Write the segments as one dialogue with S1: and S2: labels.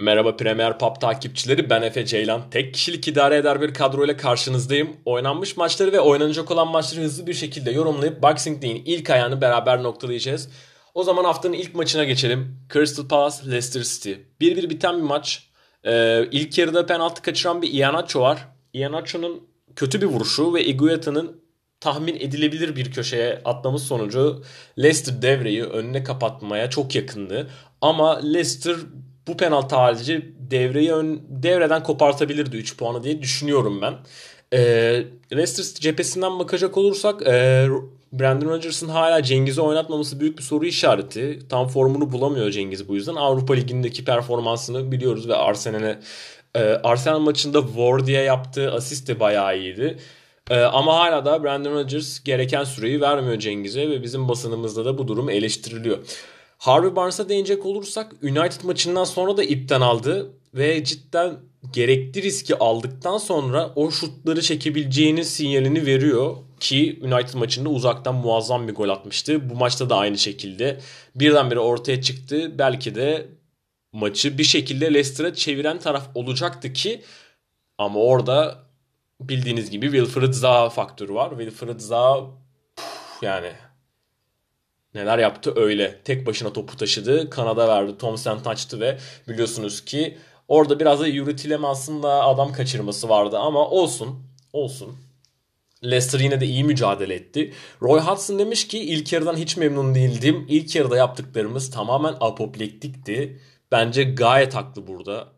S1: Merhaba Premier Pub takipçileri ben Efe Ceylan. Tek kişilik idare eder bir kadroyla karşınızdayım. Oynanmış maçları ve oynanacak olan maçları hızlı bir şekilde yorumlayıp Boxing Day'in ilk ayağını beraber noktalayacağız. O zaman haftanın ilk maçına geçelim. Crystal Palace Leicester City. 1-1 biten bir maç. Ee, ilk yarıda penaltı kaçıran bir Iheanacho var. Iheanacho'nun kötü bir vuruşu ve Iguaita'nın tahmin edilebilir bir köşeye atmamız sonucu Leicester devreyi önüne kapatmaya çok yakındı. Ama Leicester bu penaltı harici devreyi ön, devreden kopartabilirdi 3 puanı diye düşünüyorum ben. E, Leicester cephesinden bakacak olursak e, Brandon Rodgers'ın hala Cengiz'i oynatmaması büyük bir soru işareti. Tam formunu bulamıyor Cengiz bu yüzden. Avrupa Ligi'ndeki performansını biliyoruz ve Arsenal'e e, Arsenal maçında Wardy'ye yaptığı asist de bayağı iyiydi. E, ama hala da Brandon Rodgers gereken süreyi vermiyor Cengiz'e ve bizim basınımızda da bu durum eleştiriliyor. Harvey Barnes'a değinecek olursak United maçından sonra da ipten aldı ve cidden gerekli riski aldıktan sonra o şutları çekebileceğinin sinyalini veriyor ki United maçında uzaktan muazzam bir gol atmıştı. Bu maçta da aynı şekilde birdenbire ortaya çıktı. Belki de maçı bir şekilde Leicester'a çeviren taraf olacaktı ki ama orada bildiğiniz gibi Wilfred Zaha faktörü var. Wilfred Zaha yani neler yaptı öyle. Tek başına topu taşıdı. Kanada verdi. Thompson taçtı ve biliyorsunuz ki orada biraz da Yuri aslında adam kaçırması vardı ama olsun. Olsun. Leicester yine de iyi mücadele etti. Roy Hudson demiş ki ilk yarıdan hiç memnun değildim. İlk yarıda yaptıklarımız tamamen apoplektikti. Bence gayet haklı burada.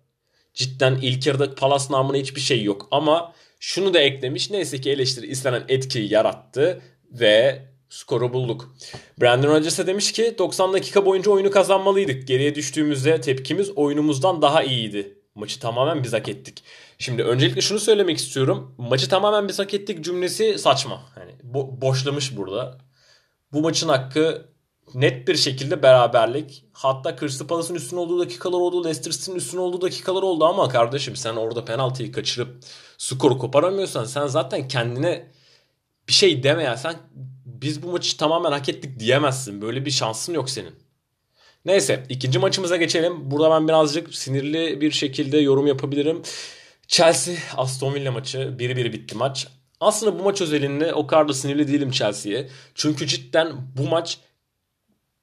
S1: Cidden ilk yarıda Palas namına hiçbir şey yok ama şunu da eklemiş. Neyse ki eleştiri istenen etkiyi yarattı ve skoru bulduk. Brandon Rodgers'a demiş ki 90 dakika boyunca oyunu kazanmalıydık. Geriye düştüğümüzde tepkimiz oyunumuzdan daha iyiydi. Maçı tamamen biz hak ettik. Şimdi öncelikle şunu söylemek istiyorum. Maçı tamamen biz hak ettik cümlesi saçma. Hani bo- boşlamış burada. Bu maçın hakkı net bir şekilde beraberlik. Hatta Crystal Palace'ın üstün olduğu dakikalar oldu. Leicester City'nin üstün olduğu dakikalar oldu ama kardeşim sen orada penaltıyı kaçırıp skoru koparamıyorsan sen zaten kendine bir şey deme Sen biz bu maçı tamamen hak ettik diyemezsin. Böyle bir şansın yok senin. Neyse ikinci maçımıza geçelim. Burada ben birazcık sinirli bir şekilde yorum yapabilirim. Chelsea Aston Villa maçı 1-1 bitti maç. Aslında bu maç özelinde o kadar da sinirli değilim Chelsea'ye. Çünkü cidden bu maç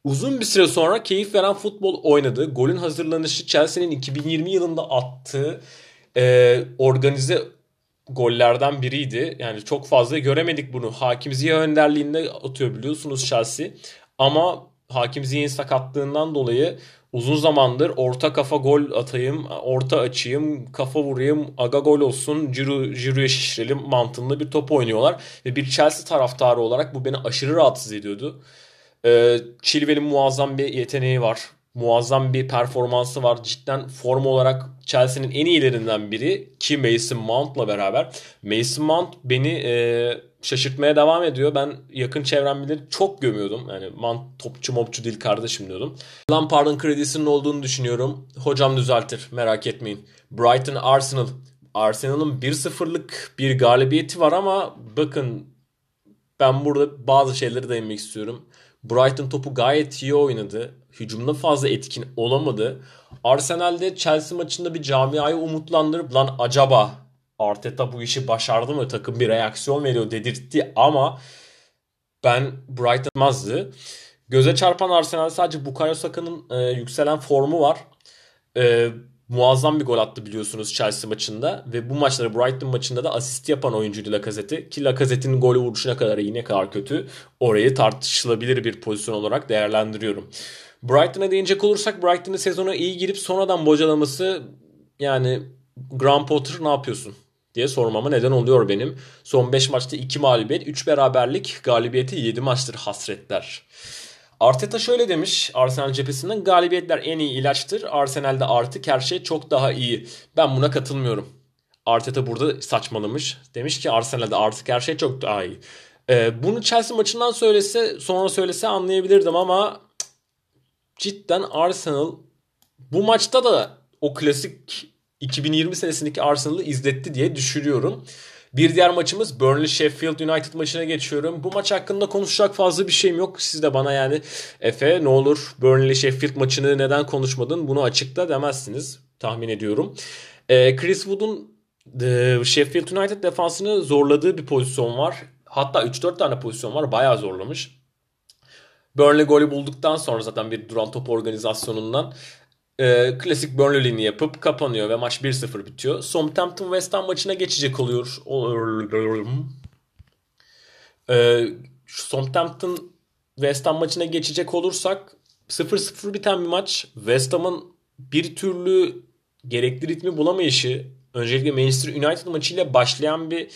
S1: uzun bir süre sonra keyif veren futbol oynadı. Golün hazırlanışı Chelsea'nin 2020 yılında attığı e, organize gollerden biriydi. Yani çok fazla göremedik bunu. Hakim Ziya önderliğinde atıyor biliyorsunuz Chelsea. Ama Hakim Ziya'nın sakatlığından dolayı uzun zamandır orta kafa gol atayım, orta açayım, kafa vurayım, aga gol olsun, Ciro, Ciro'ya şişirelim mantığında bir top oynuyorlar. Ve bir Chelsea taraftarı olarak bu beni aşırı rahatsız ediyordu. Ee, Chilwell'in muazzam bir yeteneği var muazzam bir performansı var. Cidden form olarak Chelsea'nin en iyilerinden biri ki Mason Mount'la beraber. Mason Mount beni e, şaşırtmaya devam ediyor. Ben yakın çevrem çok gömüyordum. Yani Mount topçu mopçu değil kardeşim diyordum. Lampard'ın kredisinin olduğunu düşünüyorum. Hocam düzeltir merak etmeyin. Brighton Arsenal. Arsenal'ın 1-0'lık bir galibiyeti var ama bakın ben burada bazı şeyleri değinmek istiyorum. Brighton topu gayet iyi oynadı. Hücumda fazla etkin olamadı. Arsenal'de Chelsea maçında bir camiayı umutlandırıp lan acaba Arteta bu işi başardı mı? Takım bir reaksiyon veriyor dedirtti ama ben Brighton'mazdı. Göze çarpan Arsenal sadece Bukayo Saka'nın e, yükselen formu var. E, muazzam bir gol attı biliyorsunuz Chelsea maçında ve bu maçları Brighton maçında da asist yapan oyuncuydu Lacazette ki Lacazette'in golü vuruşuna kadar iyi ne kadar kötü orayı tartışılabilir bir pozisyon olarak değerlendiriyorum. Brighton'a değinecek olursak Brighton'ın sezona iyi girip sonradan bocalaması yani Graham Potter ne yapıyorsun diye sormama neden oluyor benim. Son 5 maçta 2 mağlubiyet, 3 beraberlik, galibiyeti 7 maçtır hasretler. Arteta şöyle demiş Arsenal cephesinden galibiyetler en iyi ilaçtır. Arsenal'de artık her şey çok daha iyi. Ben buna katılmıyorum. Arteta burada saçmalamış. Demiş ki Arsenal'de artık her şey çok daha iyi. Ee, bunu Chelsea maçından söylese sonra söylese anlayabilirdim ama cidden Arsenal bu maçta da o klasik 2020 senesindeki Arsenal'ı izletti diye düşünüyorum. Bir diğer maçımız Burnley Sheffield United maçına geçiyorum. Bu maç hakkında konuşacak fazla bir şeyim yok. Siz de bana yani Efe ne olur Burnley Sheffield maçını neden konuşmadın bunu açıkla demezsiniz. tahmin ediyorum. Ee, Chris Wood'un e, Sheffield United defansını zorladığı bir pozisyon var. Hatta 3-4 tane pozisyon var. Bayağı zorlamış. Burnley golü bulduktan sonra zaten bir duran top organizasyonundan e, klasik Burnley'ini yapıp kapanıyor ve maç 1-0 bitiyor. Southampton West Ham maçına geçecek oluyor. E, Southampton West Ham maçına geçecek olursak 0-0 biten bir maç. West Ham'ın bir türlü gerekli ritmi bulamayışı öncelikle Manchester United maçıyla başlayan bir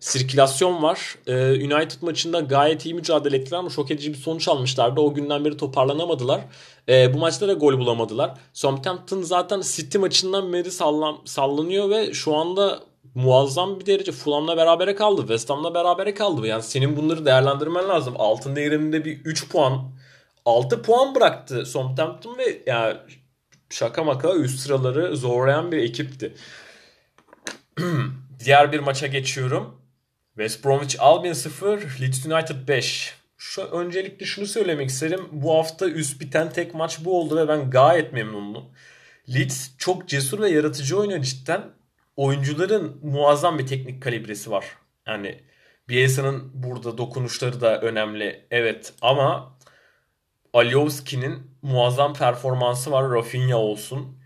S1: sirkülasyon var. Ee, United maçında gayet iyi mücadele ettiler ama şok edici bir sonuç almışlardı. O günden beri toparlanamadılar. Ee, bu maçta da gol bulamadılar. Southampton zaten City maçından beri sallan, sallanıyor ve şu anda muazzam bir derece Fulham'la berabere kaldı. West Ham'la berabere kaldı. Yani senin bunları değerlendirmen lazım. Altın değerinde bir 3 puan 6 puan bıraktı Southampton ve yani şaka maka üst sıraları zorlayan bir ekipti. Diğer bir maça geçiyorum. West Bromwich Albion 0, Leeds United 5. Şu öncelikle şunu söylemek isterim. Bu hafta üst biten tek maç bu oldu ve ben gayet memnunum. Leeds çok cesur ve yaratıcı oynuyor cidden. Oyuncuların muazzam bir teknik kalibresi var. Yani Bielsa'nın burada dokunuşları da önemli. Evet ama Alioski'nin muazzam performansı var. Rafinha olsun.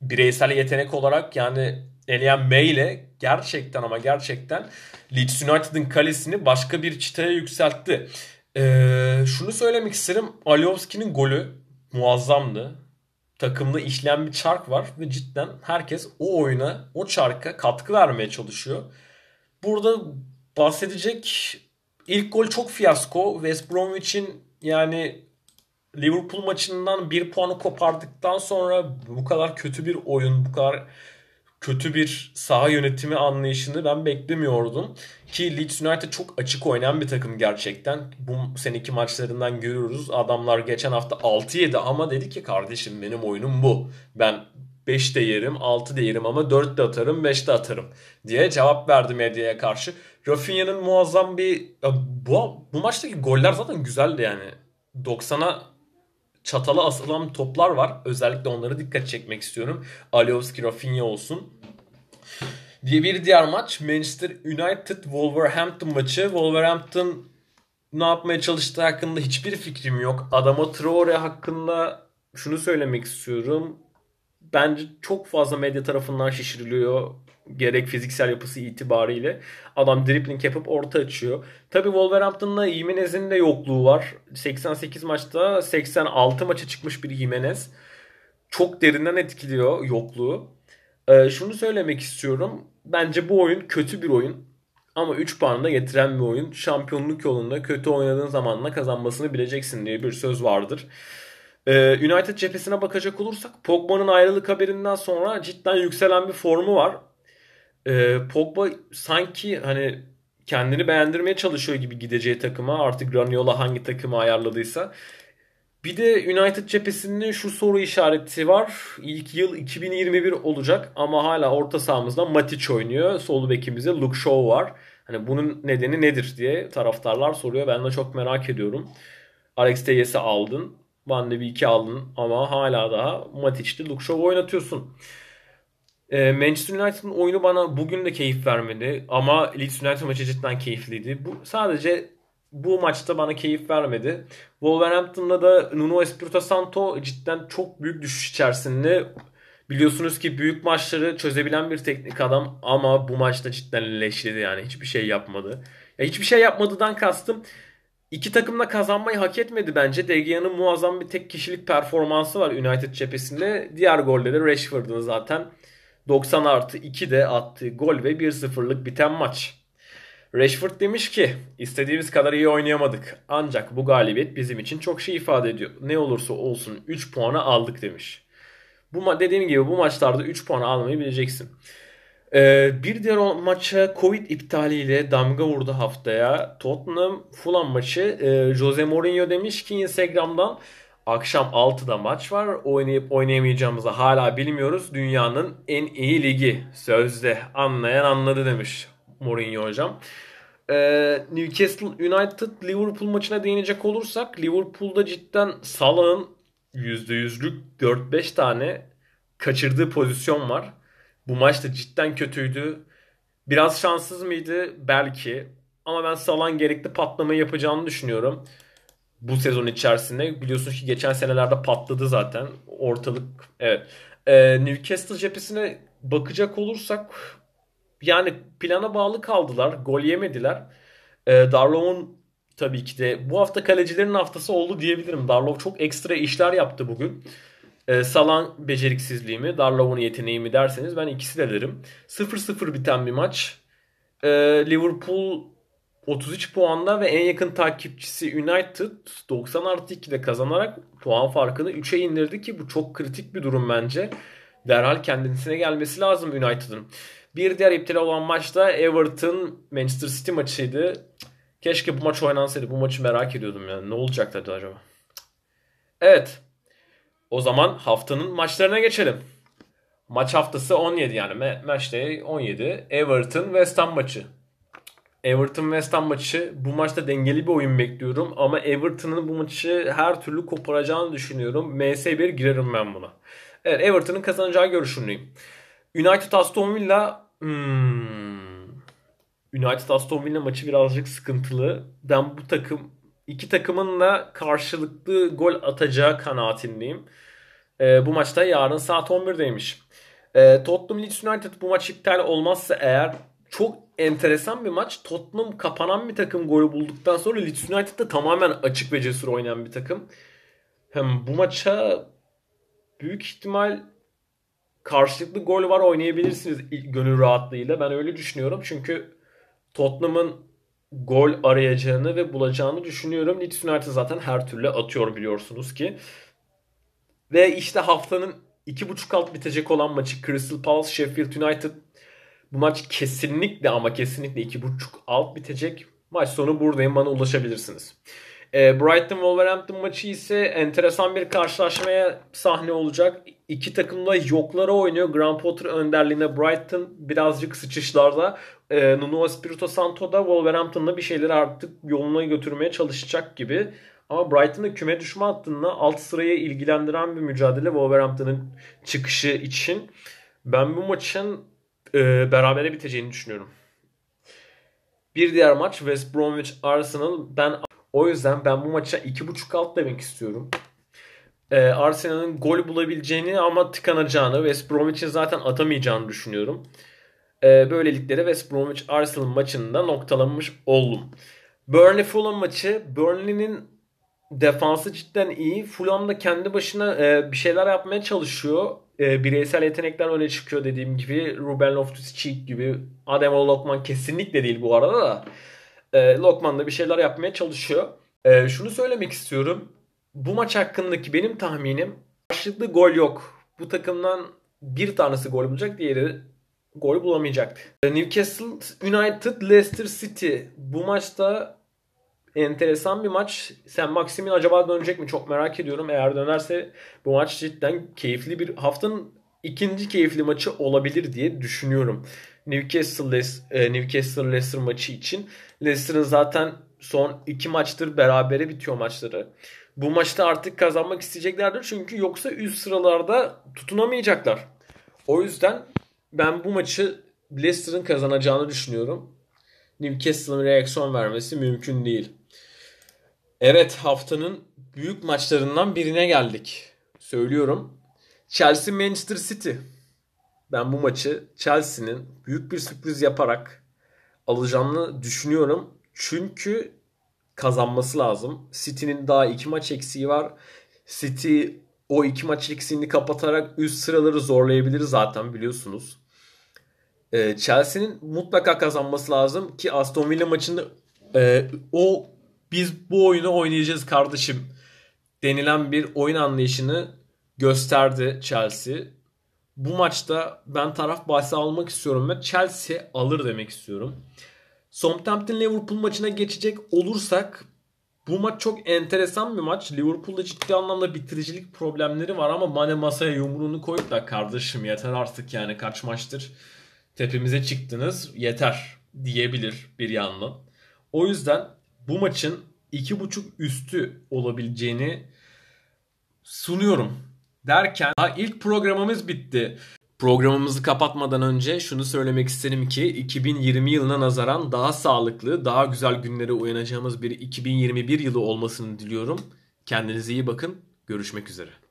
S1: Bireysel yetenek olarak yani Elian May ile gerçekten ama gerçekten Leeds United'ın kalesini başka bir çıtaya yükseltti. Ee, şunu söylemek isterim. Alioski'nin golü muazzamdı. Takımda işleyen bir çark var ve cidden herkes o oyuna, o çarka katkı vermeye çalışıyor. Burada bahsedecek ilk gol çok fiyasko. West Bromwich'in yani Liverpool maçından bir puanı kopardıktan sonra bu kadar kötü bir oyun, bu kadar kötü bir saha yönetimi anlayışını ben beklemiyordum. Ki Leeds United çok açık oynayan bir takım gerçekten. Bu seneki maçlarından görüyoruz. Adamlar geçen hafta 6 yedi ama dedi ki kardeşim benim oyunum bu. Ben 5 de yerim, 6 de yerim ama 4 de atarım, 5 de atarım diye cevap verdi medyaya karşı. Rafinha'nın muazzam bir bu, bu maçtaki goller zaten güzeldi yani. 90'a çatala asılan toplar var. Özellikle onları dikkat çekmek istiyorum. Alioski, Rafinha olsun. Diye bir diğer maç Manchester United Wolverhampton maçı. Wolverhampton ne yapmaya çalıştığı hakkında hiçbir fikrim yok. Adama Traore hakkında şunu söylemek istiyorum. Bence çok fazla medya tarafından şişiriliyor gerek fiziksel yapısı itibariyle adam dribbling yapıp orta açıyor. Tabi Wolverhampton'la Jimenez'in de yokluğu var. 88 maçta 86 maça çıkmış bir Jimenez. Çok derinden etkiliyor yokluğu. Ee, şunu söylemek istiyorum. Bence bu oyun kötü bir oyun. Ama 3 puanı da getiren bir oyun. Şampiyonluk yolunda kötü oynadığın zamanla kazanmasını bileceksin diye bir söz vardır. Ee, United cephesine bakacak olursak Pogba'nın ayrılık haberinden sonra cidden yükselen bir formu var e, Pogba sanki hani kendini beğendirmeye çalışıyor gibi gideceği takıma artık Raniola hangi takımı ayarladıysa. Bir de United cephesinde şu soru işareti var. İlk yıl 2021 olacak ama hala orta sahamızda Matic oynuyor. Sol bekimizde Luke Shaw var. Hani bunun nedeni nedir diye taraftarlar soruyor. Ben de çok merak ediyorum. Alex Teyes'i aldın. Van de Beek'i aldın ama hala daha Matic'te Luke Shaw oynatıyorsun. Ee, Manchester United'ın oyunu bana bugün de keyif vermedi. Ama Leeds United maçı cidden keyifliydi. Bu sadece bu maçta bana keyif vermedi. Wolverhampton'da da Nuno Espirito Santo cidden çok büyük düşüş içerisinde. Biliyorsunuz ki büyük maçları çözebilen bir teknik adam ama bu maçta cidden leşledi yani hiçbir şey yapmadı. Ya hiçbir şey yapmadıdan kastım İki takım da kazanmayı hak etmedi bence. De Gea'nın muazzam bir tek kişilik performansı var United cephesinde. Diğer golde de Rashford'un zaten 90 artı 2 de attığı gol ve 1-0'lık biten maç. Rashford demiş ki istediğimiz kadar iyi oynayamadık. Ancak bu galibiyet bizim için çok şey ifade ediyor. Ne olursa olsun 3 puanı aldık demiş. Bu dediğim gibi bu maçlarda 3 puanı almayı bileceksin. Ee, bir diğer maça Covid iptaliyle damga vurdu haftaya. Tottenham Fulham maçı. Ee, Jose Mourinho demiş ki Instagram'dan Akşam 6'da maç var. Oynayıp oynayamayacağımızı hala bilmiyoruz. Dünyanın en iyi ligi. Sözde anlayan anladı demiş Mourinho hocam. Ee, Newcastle United Liverpool maçına değinecek olursak Liverpool'da cidden Salah'ın %100'lük 4-5 tane kaçırdığı pozisyon var. Bu maç da cidden kötüydü. Biraz şanssız mıydı? Belki. Ama ben Salah'ın gerekli patlamayı yapacağını düşünüyorum. Bu sezon içerisinde. Biliyorsunuz ki geçen senelerde patladı zaten. Ortalık evet. Ee, Newcastle cephesine bakacak olursak yani plana bağlı kaldılar. Gol yemediler. Ee, Darlov'un tabii ki de bu hafta kalecilerin haftası oldu diyebilirim. Darlov çok ekstra işler yaptı bugün. Ee, Salan beceriksizliği mi, Darlov'un yeteneği mi derseniz ben ikisi de derim. 0-0 biten bir maç. Ee, Liverpool 33 puanda ve en yakın takipçisi United 90 artı 2'de kazanarak puan farkını 3'e indirdi ki bu çok kritik bir durum bence. Derhal kendisine gelmesi lazım United'ın. Bir diğer iptal olan maçta Everton Manchester City maçıydı. Keşke bu maç oynansaydı. Bu maçı merak ediyordum yani. Ne olacaktı acaba? Evet. O zaman haftanın maçlarına geçelim. Maç haftası 17 yani. Ma- Match day 17. Everton West Ham maçı. Everton West Ham maçı bu maçta dengeli bir oyun bekliyorum ama Everton'ın bu maçı her türlü koparacağını düşünüyorum. MS1 girerim ben buna. Evet Everton'ın kazanacağı görüşündeyim. United Aston Villa hmm. United Aston Villa maçı birazcık sıkıntılı. Ben bu takım iki takımın da karşılıklı gol atacağı kanaatindeyim. Ee, bu maçta yarın saat 11'deymiş. Ee, Tottenham Leeds United bu maç iptal olmazsa eğer çok enteresan bir maç. Tottenham kapanan bir takım golü bulduktan sonra Leeds United da tamamen açık ve cesur oynayan bir takım. Hem bu maça büyük ihtimal karşılıklı gol var oynayabilirsiniz gönül rahatlığıyla. Ben öyle düşünüyorum. Çünkü Tottenham'ın gol arayacağını ve bulacağını düşünüyorum. Leeds United zaten her türlü atıyor biliyorsunuz ki. Ve işte haftanın 2.5 alt bitecek olan maçı Crystal Palace Sheffield United. Bu maç kesinlikle ama kesinlikle 2.5 alt bitecek. Maç sonu buradayım bana ulaşabilirsiniz. E, Brighton Wolverhampton maçı ise enteresan bir karşılaşmaya sahne olacak. İki takım da yoklara oynuyor. Graham Potter önderliğinde Brighton birazcık sıçışlarda. E, Nuno Espirito Santo da Wolverhampton'da bir şeyleri artık yoluna götürmeye çalışacak gibi. Ama Brighton'da küme düşme hattında alt sırayı ilgilendiren bir mücadele Wolverhampton'ın çıkışı için. Ben bu maçın e, berabere biteceğini düşünüyorum. Bir diğer maç West Bromwich Arsenal. Ben o yüzden ben bu maça 2.5 alt demek istiyorum. Ee, Arsenal'ın gol bulabileceğini ama tıkanacağını, West Bromwich'in zaten atamayacağını düşünüyorum. Ee, böylelikle de West Bromwich Arsenal maçında noktalamış oldum. Burnley Fulham maçı. Burnley'nin defansı cidden iyi. Fulham da kendi başına e, bir şeyler yapmaya çalışıyor. E, bireysel yetenekler öne çıkıyor dediğim gibi. Ruben Loftus-Cheek gibi. Adem Lokman kesinlikle değil bu arada da. E, Lokman da bir şeyler yapmaya çalışıyor. E, şunu söylemek istiyorum. Bu maç hakkındaki benim tahminim karşılıklı gol yok. Bu takımdan bir tanesi gol bulacak, diğeri gol bulamayacaktı. E, Newcastle United Leicester City. Bu maçta enteresan bir maç. Sen Maximin acaba dönecek mi? Çok merak ediyorum. Eğer dönerse bu maç cidden keyifli bir haftanın ikinci keyifli maçı olabilir diye düşünüyorum. Newcastle, e, Newcastle Leicester maçı için. Leicester'ın zaten son iki maçtır berabere bitiyor maçları. Bu maçta artık kazanmak isteyeceklerdir çünkü yoksa üst sıralarda tutunamayacaklar. O yüzden ben bu maçı Leicester'ın kazanacağını düşünüyorum. Newcastle'ın reaksiyon vermesi mümkün değil. Evet haftanın büyük maçlarından birine geldik. Söylüyorum. Chelsea Manchester City. Ben bu maçı Chelsea'nin büyük bir sürpriz yaparak alacağını düşünüyorum. Çünkü kazanması lazım. City'nin daha iki maç eksiği var. City o iki maç eksiğini kapatarak üst sıraları zorlayabilir zaten biliyorsunuz. Ee, Chelsea'nin mutlaka kazanması lazım ki Aston Villa maçında e, o biz bu oyunu oynayacağız kardeşim denilen bir oyun anlayışını gösterdi Chelsea. Bu maçta ben taraf bahsi almak istiyorum ve Chelsea alır demek istiyorum. Southampton Liverpool maçına geçecek olursak bu maç çok enteresan bir maç. Liverpool'da ciddi anlamda bitiricilik problemleri var ama Mane masaya yumruğunu koyup da kardeşim yeter artık yani kaç maçtır tepemize çıktınız yeter diyebilir bir yandan. O yüzden bu maçın 2.5 üstü olabileceğini sunuyorum. Derken daha ilk programımız bitti. Programımızı kapatmadan önce şunu söylemek isterim ki 2020 yılına nazaran daha sağlıklı, daha güzel günlere uyanacağımız bir 2021 yılı olmasını diliyorum. Kendinize iyi bakın. Görüşmek üzere.